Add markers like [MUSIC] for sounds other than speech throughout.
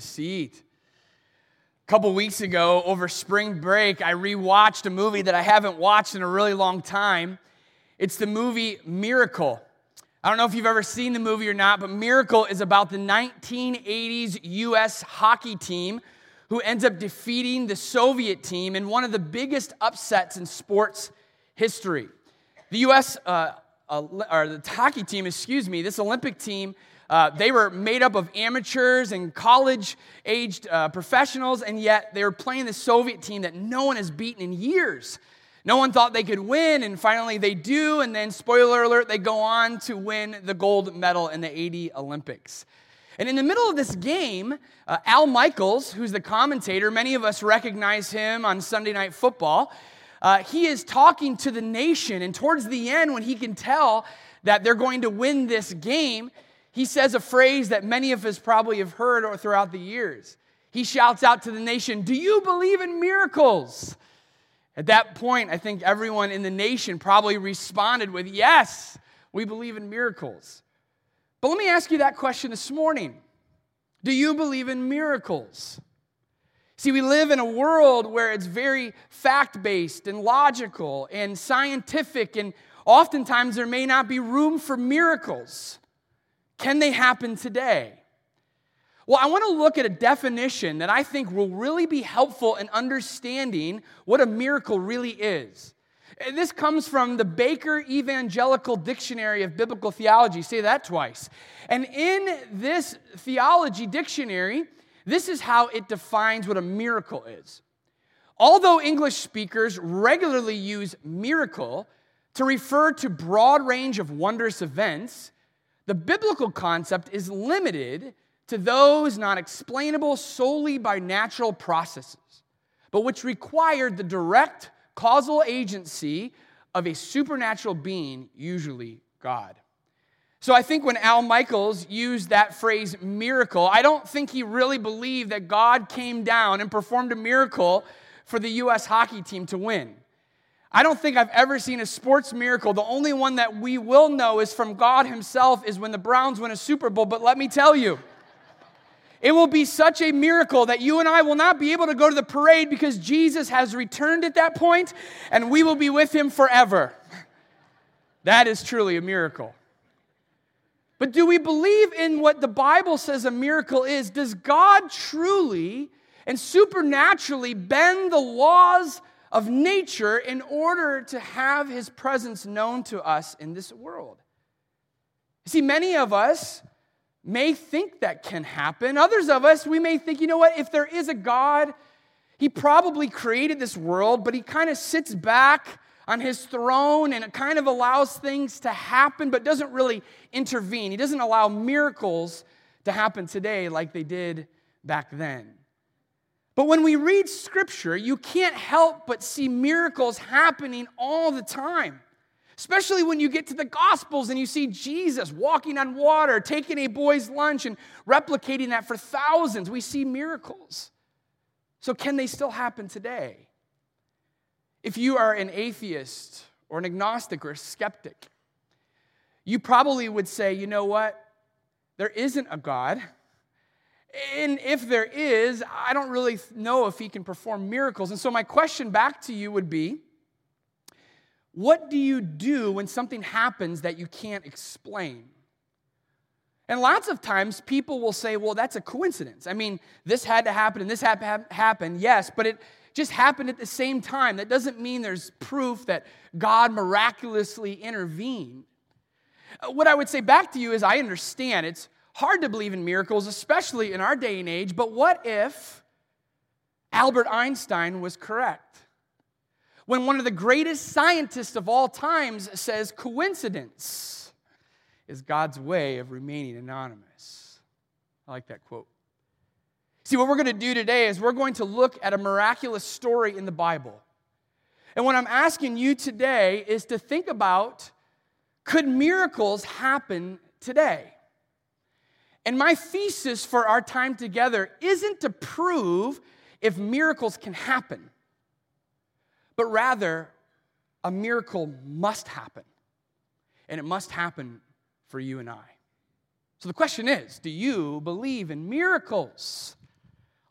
seat. A couple weeks ago, over spring break, I rewatched a movie that I haven't watched in a really long time. It's the movie Miracle. I don't know if you've ever seen the movie or not, but Miracle is about the 1980s US hockey team who ends up defeating the Soviet team in one of the biggest upsets in sports history. The US, uh, uh, or the hockey team, excuse me, this Olympic team uh, they were made up of amateurs and college aged uh, professionals, and yet they were playing the Soviet team that no one has beaten in years. No one thought they could win, and finally they do, and then, spoiler alert, they go on to win the gold medal in the 80 Olympics. And in the middle of this game, uh, Al Michaels, who's the commentator, many of us recognize him on Sunday Night Football, uh, he is talking to the nation, and towards the end, when he can tell that they're going to win this game, he says a phrase that many of us probably have heard or throughout the years. He shouts out to the nation, Do you believe in miracles? At that point, I think everyone in the nation probably responded with, Yes, we believe in miracles. But let me ask you that question this morning Do you believe in miracles? See, we live in a world where it's very fact based and logical and scientific, and oftentimes there may not be room for miracles. Can they happen today? Well, I want to look at a definition that I think will really be helpful in understanding what a miracle really is. And this comes from the Baker Evangelical Dictionary of Biblical Theology. Say that twice. And in this theology dictionary, this is how it defines what a miracle is. Although English speakers regularly use miracle to refer to broad range of wondrous events, the biblical concept is limited to those not explainable solely by natural processes, but which required the direct causal agency of a supernatural being, usually God. So I think when Al Michaels used that phrase miracle, I don't think he really believed that God came down and performed a miracle for the U.S. hockey team to win. I don't think I've ever seen a sports miracle. The only one that we will know is from God Himself is when the Browns win a Super Bowl. But let me tell you, it will be such a miracle that you and I will not be able to go to the parade because Jesus has returned at that point and we will be with Him forever. That is truly a miracle. But do we believe in what the Bible says a miracle is? Does God truly and supernaturally bend the laws of nature in order to have his presence known to us in this world. See, many of us may think that can happen. Others of us, we may think, you know what, if there is a God, he probably created this world, but he kind of sits back on his throne and it kind of allows things to happen, but doesn't really intervene. He doesn't allow miracles to happen today like they did back then. But when we read scripture, you can't help but see miracles happening all the time. Especially when you get to the Gospels and you see Jesus walking on water, taking a boy's lunch, and replicating that for thousands. We see miracles. So, can they still happen today? If you are an atheist or an agnostic or a skeptic, you probably would say, you know what? There isn't a God. And if there is, I don't really know if he can perform miracles. And so, my question back to you would be what do you do when something happens that you can't explain? And lots of times people will say, well, that's a coincidence. I mean, this had to happen and this had to happen, yes, but it just happened at the same time. That doesn't mean there's proof that God miraculously intervened. Uh, what I would say back to you is, I understand it's hard to believe in miracles, especially in our day and age, but what if Albert Einstein was correct? When one of the greatest scientists of all times says coincidence is God's way of remaining anonymous. I like that quote. See, what we're going to do today is we're going to look at a miraculous story in the Bible. And what I'm asking you today is to think about could miracles happen today? And my thesis for our time together isn't to prove if miracles can happen, but rather a miracle must happen. And it must happen for you and I. So the question is do you believe in miracles?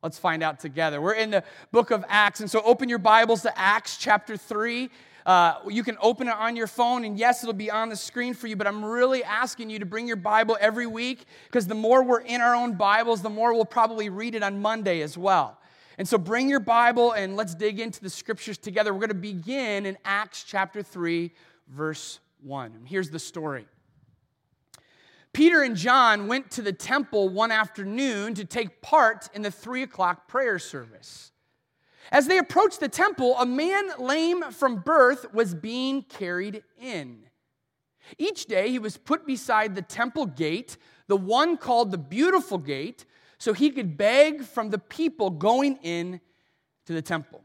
Let's find out together. We're in the book of Acts, and so open your Bibles to Acts chapter 3. Uh, you can open it on your phone, and yes, it'll be on the screen for you, but I'm really asking you to bring your Bible every week because the more we're in our own Bibles, the more we'll probably read it on Monday as well. And so bring your Bible and let's dig into the scriptures together. We're going to begin in Acts chapter 3, verse 1. And here's the story. Peter and John went to the temple one afternoon to take part in the three o'clock prayer service. As they approached the temple, a man lame from birth was being carried in. Each day he was put beside the temple gate, the one called the Beautiful Gate, so he could beg from the people going in to the temple.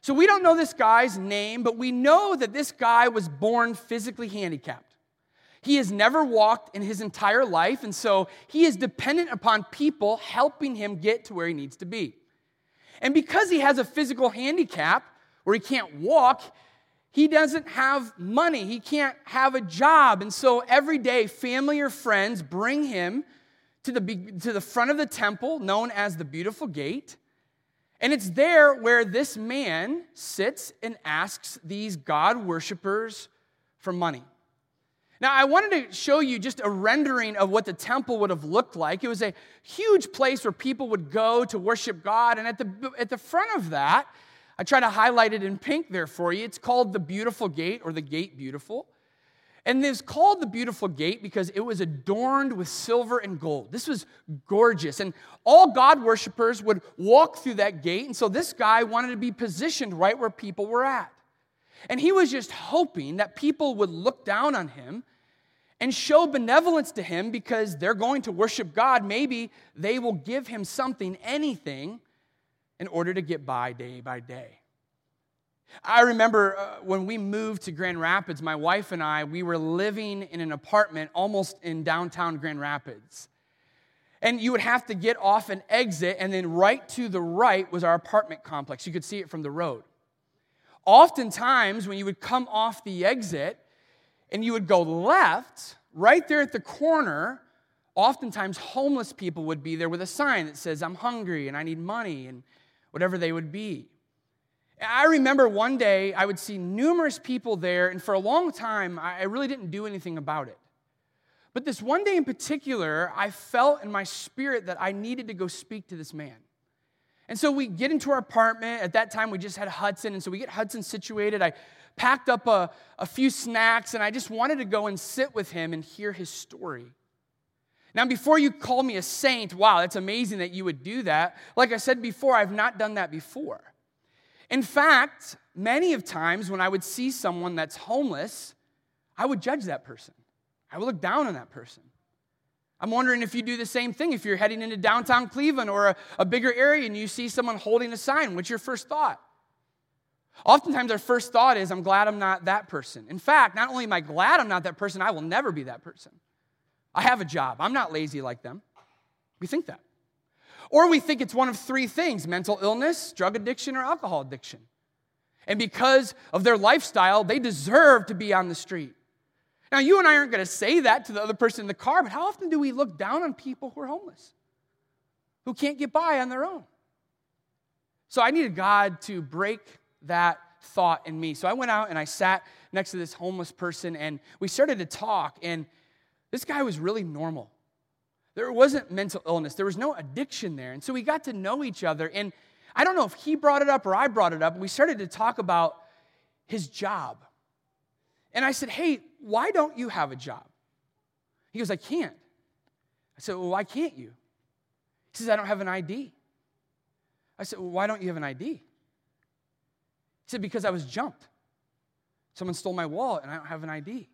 So we don't know this guy's name, but we know that this guy was born physically handicapped. He has never walked in his entire life, and so he is dependent upon people helping him get to where he needs to be. And because he has a physical handicap where he can't walk, he doesn't have money. He can't have a job. And so every day, family or friends bring him to the, to the front of the temple, known as the Beautiful Gate. And it's there where this man sits and asks these God worshippers for money. Now, I wanted to show you just a rendering of what the temple would have looked like. It was a huge place where people would go to worship God. And at the, at the front of that, I try to highlight it in pink there for you. It's called the Beautiful Gate or the Gate Beautiful. And it's called the Beautiful Gate because it was adorned with silver and gold. This was gorgeous. And all God worshippers would walk through that gate. And so this guy wanted to be positioned right where people were at. And he was just hoping that people would look down on him and show benevolence to him because they're going to worship God. Maybe they will give him something, anything, in order to get by day by day. I remember uh, when we moved to Grand Rapids, my wife and I, we were living in an apartment almost in downtown Grand Rapids. And you would have to get off an exit, and then right to the right was our apartment complex. You could see it from the road. Oftentimes, when you would come off the exit and you would go left, right there at the corner, oftentimes homeless people would be there with a sign that says, I'm hungry and I need money, and whatever they would be. I remember one day I would see numerous people there, and for a long time, I really didn't do anything about it. But this one day in particular, I felt in my spirit that I needed to go speak to this man. And so we get into our apartment. At that time, we just had Hudson. And so we get Hudson situated. I packed up a, a few snacks, and I just wanted to go and sit with him and hear his story. Now, before you call me a saint, wow, that's amazing that you would do that. Like I said before, I've not done that before. In fact, many of times when I would see someone that's homeless, I would judge that person. I would look down on that person. I'm wondering if you do the same thing. If you're heading into downtown Cleveland or a, a bigger area and you see someone holding a sign, what's your first thought? Oftentimes, our first thought is, I'm glad I'm not that person. In fact, not only am I glad I'm not that person, I will never be that person. I have a job. I'm not lazy like them. We think that. Or we think it's one of three things mental illness, drug addiction, or alcohol addiction. And because of their lifestyle, they deserve to be on the street. Now, you and I aren't going to say that to the other person in the car, but how often do we look down on people who are homeless, who can't get by on their own? So I needed God to break that thought in me. So I went out and I sat next to this homeless person and we started to talk, and this guy was really normal. There wasn't mental illness, there was no addiction there. And so we got to know each other. And I don't know if he brought it up or I brought it up. We started to talk about his job. And I said, Hey, why don't you have a job? He goes, I can't. I said, Well, why can't you? He says, I don't have an ID. I said, Well, why don't you have an ID? He said, Because I was jumped. Someone stole my wallet and I don't have an ID.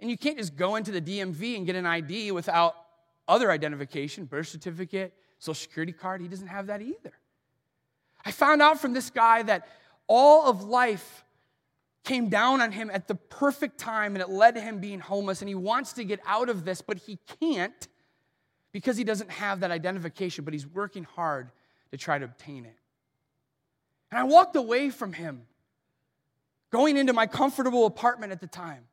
And you can't just go into the DMV and get an ID without other identification, birth certificate, social security card. He doesn't have that either. I found out from this guy that all of life came down on him at the perfect time and it led to him being homeless. And he wants to get out of this, but he can't because he doesn't have that identification, but he's working hard to try to obtain it. And I walked away from him, going into my comfortable apartment at the time,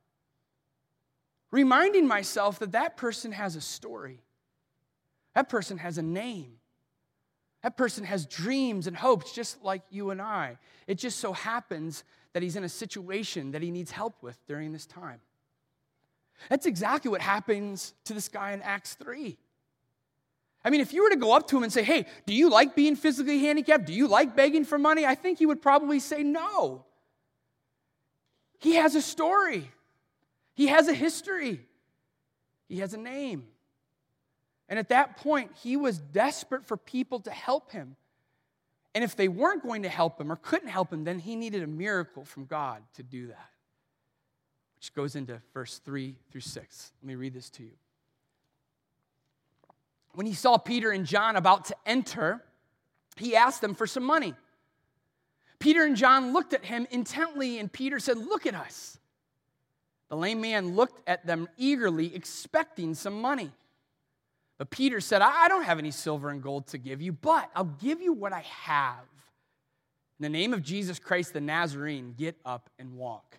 reminding myself that that person has a story, that person has a name. That person has dreams and hopes just like you and I. It just so happens that he's in a situation that he needs help with during this time. That's exactly what happens to this guy in Acts 3. I mean, if you were to go up to him and say, Hey, do you like being physically handicapped? Do you like begging for money? I think he would probably say no. He has a story, he has a history, he has a name. And at that point, he was desperate for people to help him. And if they weren't going to help him or couldn't help him, then he needed a miracle from God to do that. Which goes into verse 3 through 6. Let me read this to you. When he saw Peter and John about to enter, he asked them for some money. Peter and John looked at him intently, and Peter said, Look at us. The lame man looked at them eagerly, expecting some money. But Peter said, I don't have any silver and gold to give you, but I'll give you what I have. In the name of Jesus Christ the Nazarene, get up and walk.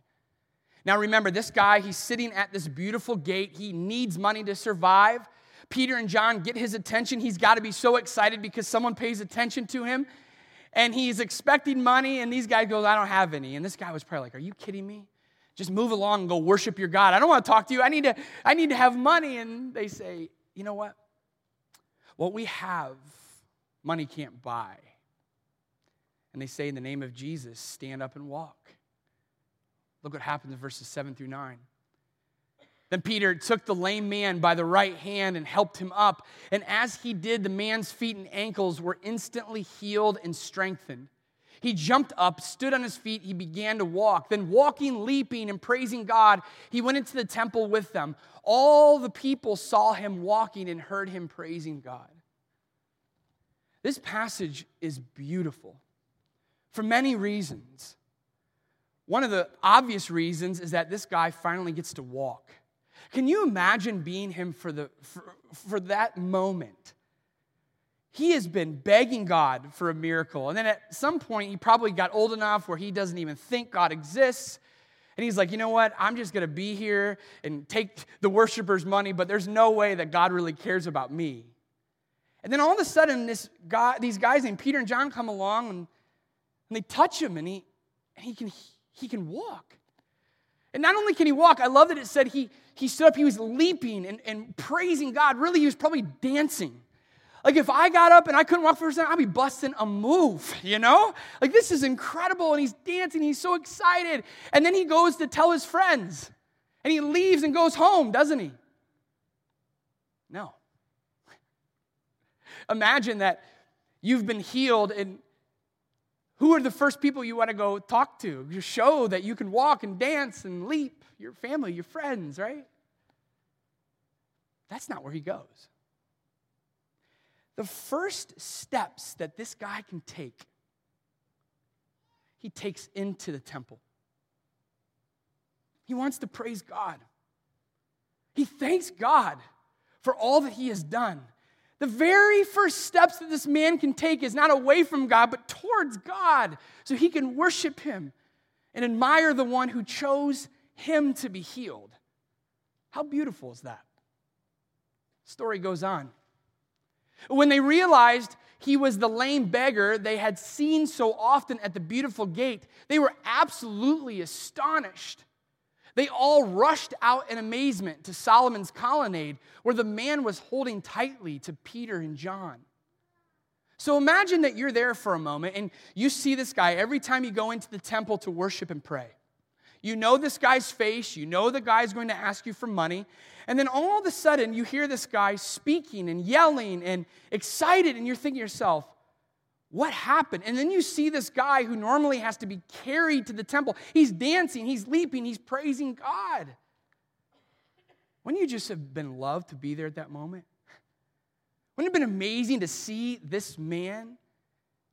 Now remember, this guy, he's sitting at this beautiful gate. He needs money to survive. Peter and John get his attention. He's got to be so excited because someone pays attention to him. And he's expecting money, and these guys go, I don't have any. And this guy was probably like, Are you kidding me? Just move along and go worship your God. I don't want to talk to you. I need to, I need to have money. And they say, You know what? What we have, money can't buy. And they say, In the name of Jesus, stand up and walk. Look what happens in verses 7 through 9. Then Peter took the lame man by the right hand and helped him up. And as he did, the man's feet and ankles were instantly healed and strengthened. He jumped up, stood on his feet, he began to walk. Then, walking, leaping, and praising God, he went into the temple with them. All the people saw him walking and heard him praising God. This passage is beautiful for many reasons. One of the obvious reasons is that this guy finally gets to walk. Can you imagine being him for, the, for, for that moment? He has been begging God for a miracle. And then at some point, he probably got old enough where he doesn't even think God exists. And he's like, you know what? I'm just going to be here and take the worshippers' money, but there's no way that God really cares about me. And then all of a sudden, this guy, these guys named Peter and John come along and, and they touch him and, he, and he, can, he can walk. And not only can he walk, I love that it said he, he stood up, he was leaping and, and praising God. Really, he was probably dancing. Like if I got up and I couldn't walk for a second, I'd be busting a move, you know? Like this is incredible. And he's dancing, he's so excited. And then he goes to tell his friends. And he leaves and goes home, doesn't he? No. [LAUGHS] Imagine that you've been healed and who are the first people you want to go talk to? You show that you can walk and dance and leap, your family, your friends, right? That's not where he goes the first steps that this guy can take, he takes into the temple. He wants to praise God. He thanks God for all that he has done. The very first steps that this man can take is not away from God, but towards God, so he can worship him and admire the one who chose him to be healed. How beautiful is that? story goes on. When they realized he was the lame beggar they had seen so often at the beautiful gate, they were absolutely astonished. They all rushed out in amazement to Solomon's colonnade, where the man was holding tightly to Peter and John. So imagine that you're there for a moment and you see this guy every time you go into the temple to worship and pray. You know this guy's face, you know the guy's going to ask you for money, and then all of a sudden, you hear this guy speaking and yelling and excited, and you're thinking to yourself, what happened? And then you see this guy who normally has to be carried to the temple. He's dancing, he's leaping, he's praising God. Wouldn't you just have been loved to be there at that moment? Wouldn't it have been amazing to see this man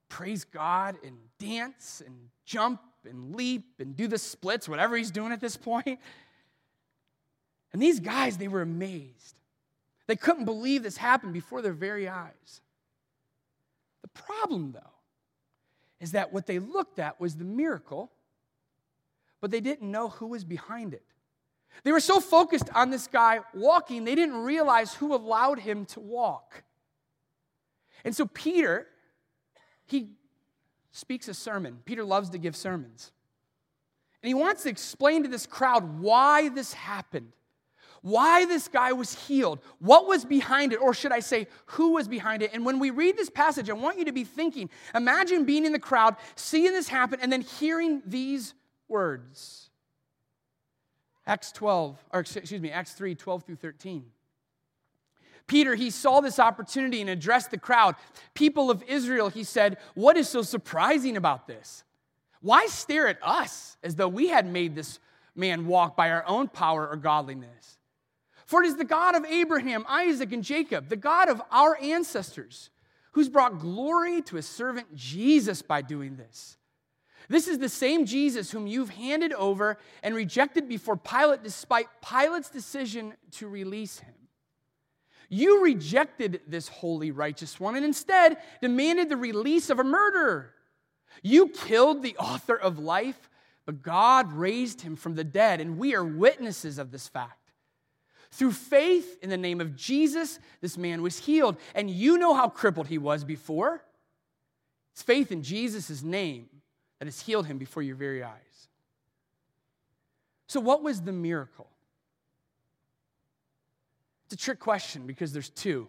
praise God and dance and jump and leap and do the splits, whatever he's doing at this point? And these guys, they were amazed. They couldn't believe this happened before their very eyes. The problem, though, is that what they looked at was the miracle, but they didn't know who was behind it. They were so focused on this guy walking, they didn't realize who allowed him to walk. And so Peter he speaks a sermon. Peter loves to give sermons. And he wants to explain to this crowd why this happened, why this guy was healed, what was behind it, or should I say, who was behind it. And when we read this passage, I want you to be thinking imagine being in the crowd, seeing this happen, and then hearing these words. Acts 12, or excuse me, Acts 3 12 through 13. Peter, he saw this opportunity and addressed the crowd. People of Israel, he said, What is so surprising about this? Why stare at us as though we had made this man walk by our own power or godliness? For it is the God of Abraham, Isaac, and Jacob, the God of our ancestors, who's brought glory to his servant Jesus by doing this. This is the same Jesus whom you've handed over and rejected before Pilate, despite Pilate's decision to release him. You rejected this holy, righteous one and instead demanded the release of a murderer. You killed the author of life, but God raised him from the dead, and we are witnesses of this fact. Through faith in the name of Jesus, this man was healed, and you know how crippled he was before. It's faith in Jesus' name that has healed him before your very eyes. So, what was the miracle? It's a trick question because there's two.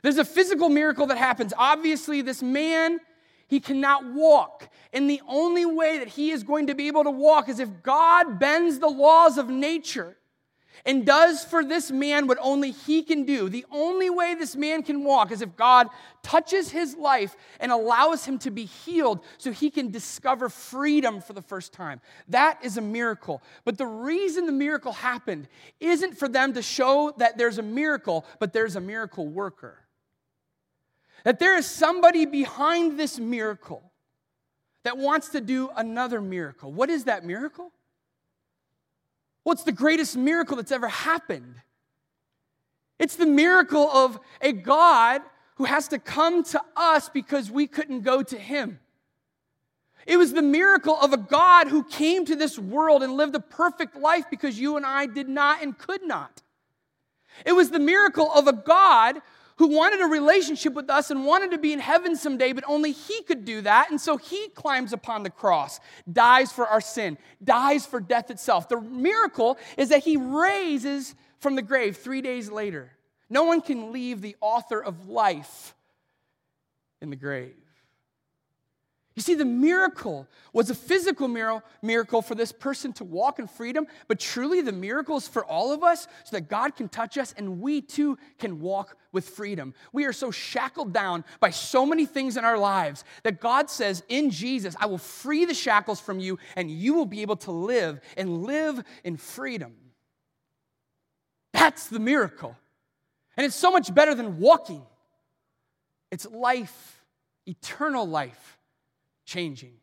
There's a physical miracle that happens. Obviously, this man, he cannot walk. And the only way that he is going to be able to walk is if God bends the laws of nature and does for this man what only he can do. The only way this man can walk is if God touches his life and allows him to be healed so he can discover freedom for the first time. That is a miracle. But the reason the miracle happened isn't for them to show that there's a miracle, but there's a miracle worker. That there is somebody behind this miracle that wants to do another miracle. What is that miracle? What's the greatest miracle that's ever happened? It's the miracle of a God who has to come to us because we couldn't go to him. It was the miracle of a God who came to this world and lived a perfect life because you and I did not and could not. It was the miracle of a God who wanted a relationship with us and wanted to be in heaven someday, but only He could do that. And so He climbs upon the cross, dies for our sin, dies for death itself. The miracle is that He raises from the grave three days later. No one can leave the author of life in the grave. You see, the miracle was a physical miracle for this person to walk in freedom, but truly the miracle is for all of us so that God can touch us and we too can walk with freedom. We are so shackled down by so many things in our lives that God says, In Jesus, I will free the shackles from you and you will be able to live and live in freedom. That's the miracle. And it's so much better than walking, it's life, eternal life changing.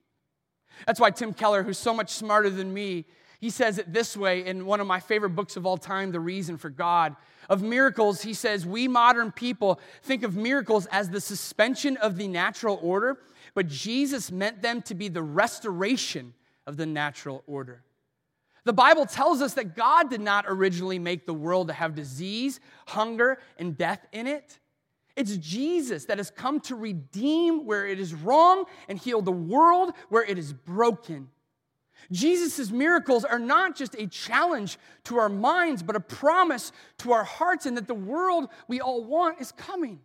That's why Tim Keller, who's so much smarter than me, he says it this way in one of my favorite books of all time, The Reason for God. Of miracles, he says, We modern people think of miracles as the suspension of the natural order, but Jesus meant them to be the restoration of the natural order. The Bible tells us that God did not originally make the world to have disease, hunger, and death in it. It's Jesus that has come to redeem where it is wrong and heal the world where it is broken. Jesus' miracles are not just a challenge to our minds, but a promise to our hearts, and that the world we all want is coming.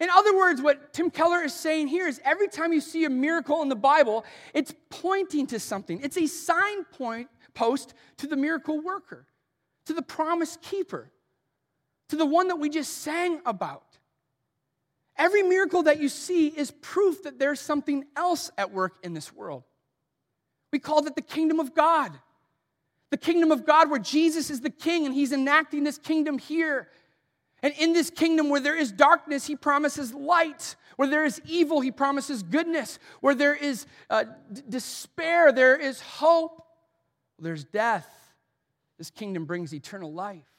In other words, what Tim Keller is saying here is every time you see a miracle in the Bible, it's pointing to something. It's a sign post to the miracle worker, to the promise keeper, to the one that we just sang about. Every miracle that you see is proof that there's something else at work in this world. We call that the kingdom of God. The kingdom of God, where Jesus is the king and he's enacting this kingdom here. And in this kingdom where there is darkness, he promises light. Where there is evil, he promises goodness. Where there is uh, d- despair, there is hope. There's death. This kingdom brings eternal life.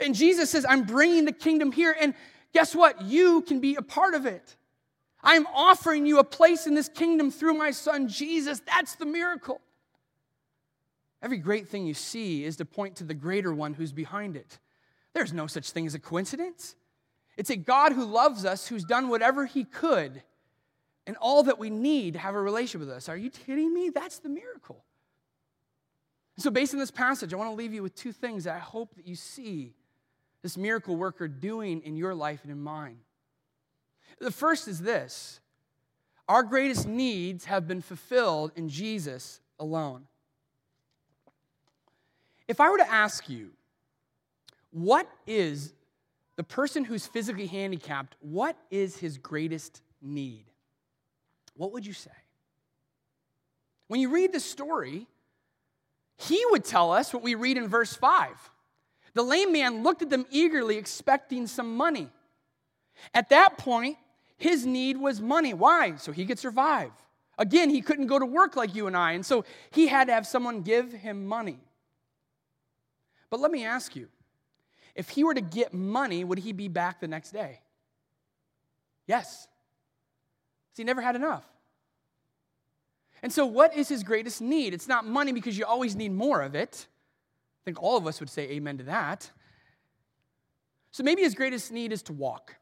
And Jesus says, I'm bringing the kingdom here. And guess what? You can be a part of it. I'm offering you a place in this kingdom through my son Jesus. That's the miracle. Every great thing you see is to point to the greater one who's behind it. There's no such thing as a coincidence. It's a God who loves us, who's done whatever he could and all that we need to have a relationship with us. Are you kidding me? That's the miracle. So, based on this passage, I want to leave you with two things that I hope that you see this miracle worker doing in your life and in mine. The first is this our greatest needs have been fulfilled in Jesus alone. If I were to ask you, what is the person who's physically handicapped, what is his greatest need? What would you say? When you read the story, he would tell us what we read in verse 5. The lame man looked at them eagerly, expecting some money. At that point, his need was money. Why? So he could survive. Again, he couldn't go to work like you and I, and so he had to have someone give him money. But let me ask you if he were to get money, would he be back the next day? Yes. he never had enough. And so, what is his greatest need? It's not money because you always need more of it. I think all of us would say amen to that. So, maybe his greatest need is to walk.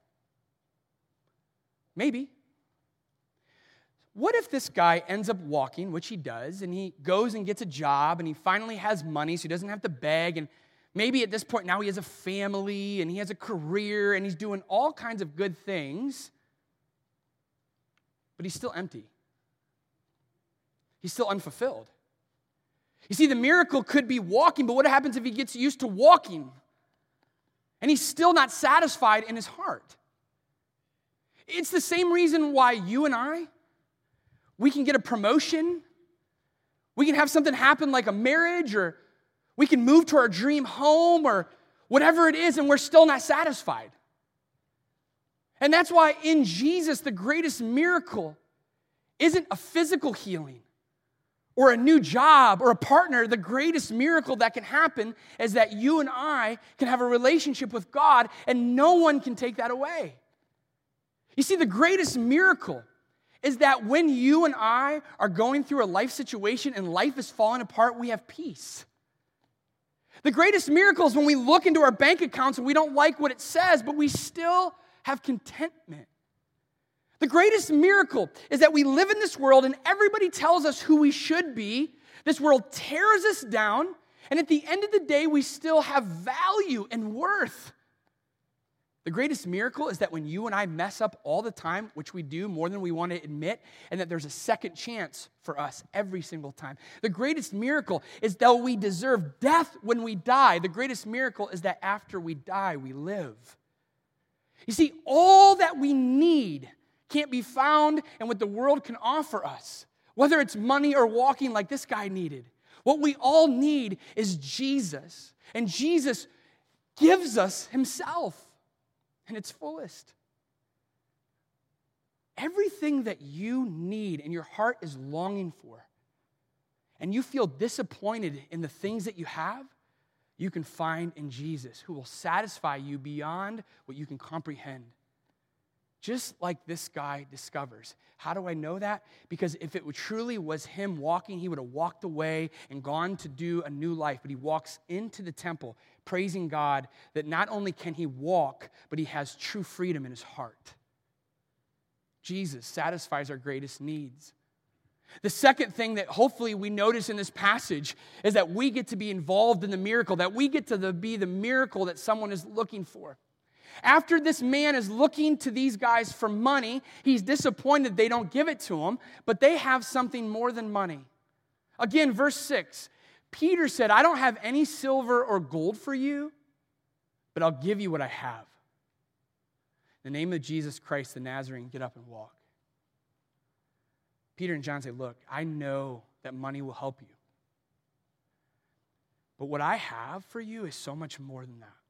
Maybe. What if this guy ends up walking, which he does, and he goes and gets a job and he finally has money so he doesn't have to beg? And maybe at this point now he has a family and he has a career and he's doing all kinds of good things, but he's still empty. He's still unfulfilled. You see, the miracle could be walking, but what happens if he gets used to walking and he's still not satisfied in his heart? It's the same reason why you and I, we can get a promotion, we can have something happen like a marriage, or we can move to our dream home, or whatever it is, and we're still not satisfied. And that's why in Jesus, the greatest miracle isn't a physical healing or a new job or a partner. The greatest miracle that can happen is that you and I can have a relationship with God, and no one can take that away. You see, the greatest miracle is that when you and I are going through a life situation and life is falling apart, we have peace. The greatest miracle is when we look into our bank accounts and we don't like what it says, but we still have contentment. The greatest miracle is that we live in this world and everybody tells us who we should be. This world tears us down, and at the end of the day, we still have value and worth. The greatest miracle is that when you and I mess up all the time, which we do more than we want to admit, and that there's a second chance for us every single time. The greatest miracle is that we deserve death when we die. The greatest miracle is that after we die, we live. You see, all that we need can't be found in what the world can offer us, whether it's money or walking like this guy needed. What we all need is Jesus, and Jesus gives us Himself in its fullest. Everything that you need and your heart is longing for, and you feel disappointed in the things that you have, you can find in Jesus, who will satisfy you beyond what you can comprehend. Just like this guy discovers. How do I know that? Because if it truly was him walking, he would have walked away and gone to do a new life. But he walks into the temple praising God that not only can he walk, but he has true freedom in his heart. Jesus satisfies our greatest needs. The second thing that hopefully we notice in this passage is that we get to be involved in the miracle, that we get to be the miracle that someone is looking for. After this man is looking to these guys for money, he's disappointed they don't give it to him, but they have something more than money. Again, verse 6 Peter said, I don't have any silver or gold for you, but I'll give you what I have. In the name of Jesus Christ the Nazarene, get up and walk. Peter and John say, Look, I know that money will help you. But what I have for you is so much more than that.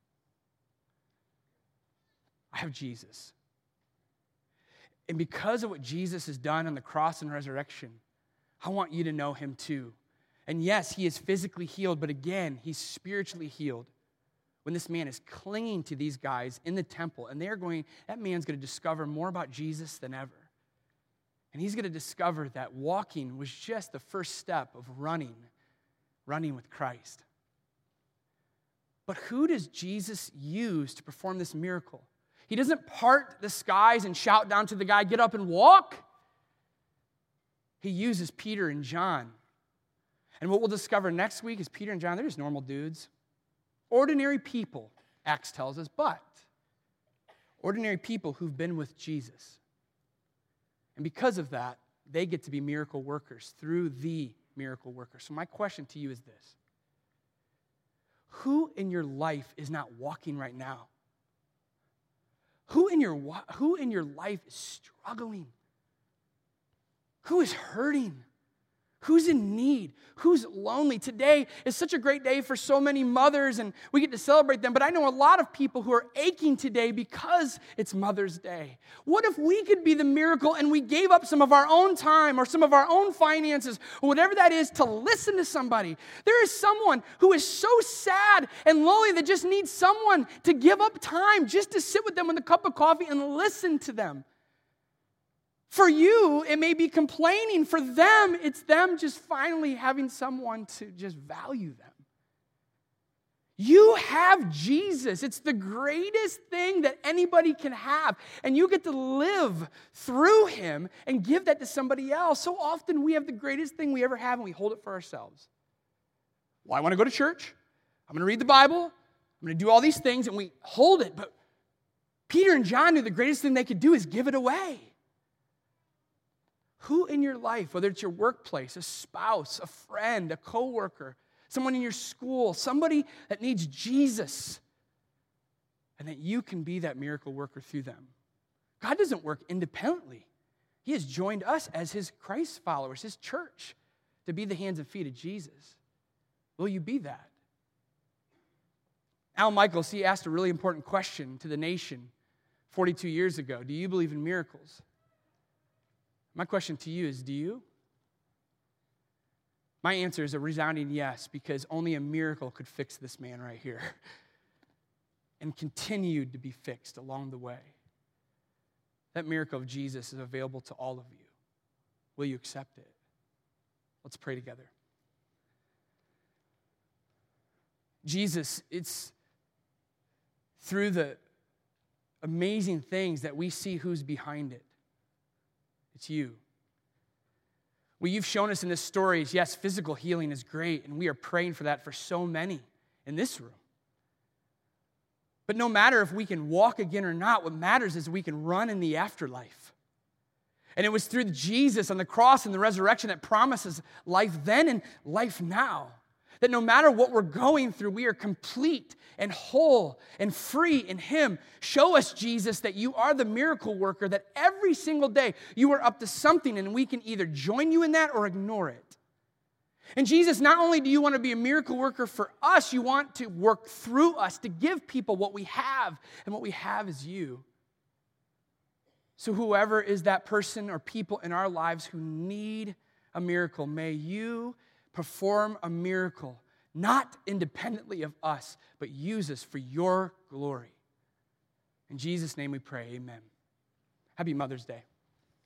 I have Jesus. And because of what Jesus has done on the cross and resurrection, I want you to know him too. And yes, he is physically healed, but again, he's spiritually healed. When this man is clinging to these guys in the temple, and they're going, that man's going to discover more about Jesus than ever. And he's going to discover that walking was just the first step of running, running with Christ. But who does Jesus use to perform this miracle? He doesn't part the skies and shout down to the guy, get up and walk. He uses Peter and John. And what we'll discover next week is Peter and John, they're just normal dudes. Ordinary people, Acts tells us, but ordinary people who've been with Jesus. And because of that, they get to be miracle workers through the miracle worker. So, my question to you is this Who in your life is not walking right now? Who in your, who in your life is struggling? Who is hurting? Who's in need? Who's lonely? Today is such a great day for so many mothers, and we get to celebrate them. But I know a lot of people who are aching today because it's Mother's Day. What if we could be the miracle and we gave up some of our own time or some of our own finances or whatever that is to listen to somebody? There is someone who is so sad and lonely that just needs someone to give up time just to sit with them with a cup of coffee and listen to them. For you, it may be complaining. For them, it's them just finally having someone to just value them. You have Jesus. It's the greatest thing that anybody can have. And you get to live through him and give that to somebody else. So often we have the greatest thing we ever have and we hold it for ourselves. Well, I want to go to church. I'm going to read the Bible. I'm going to do all these things and we hold it. But Peter and John knew the greatest thing they could do is give it away. Who in your life, whether it's your workplace, a spouse, a friend, a coworker, someone in your school, somebody that needs Jesus, and that you can be that miracle worker through them? God doesn't work independently. He has joined us as his Christ followers, his church, to be the hands and feet of Jesus. Will you be that? Al Michaels, he asked a really important question to the nation 42 years ago Do you believe in miracles? My question to you is do you? My answer is a resounding yes, because only a miracle could fix this man right here [LAUGHS] and continued to be fixed along the way. That miracle of Jesus is available to all of you. Will you accept it? Let's pray together. Jesus, it's through the amazing things that we see who's behind it. It's you. What you've shown us in this story is yes, physical healing is great, and we are praying for that for so many in this room. But no matter if we can walk again or not, what matters is we can run in the afterlife. And it was through Jesus on the cross and the resurrection that promises life then and life now. That no matter what we're going through, we are complete and whole and free in Him. Show us, Jesus, that you are the miracle worker, that every single day you are up to something and we can either join you in that or ignore it. And Jesus, not only do you want to be a miracle worker for us, you want to work through us to give people what we have, and what we have is you. So, whoever is that person or people in our lives who need a miracle, may you perform a miracle, not independently of us, but use us for your glory. In Jesus' name we pray, amen. Happy Mother's Day.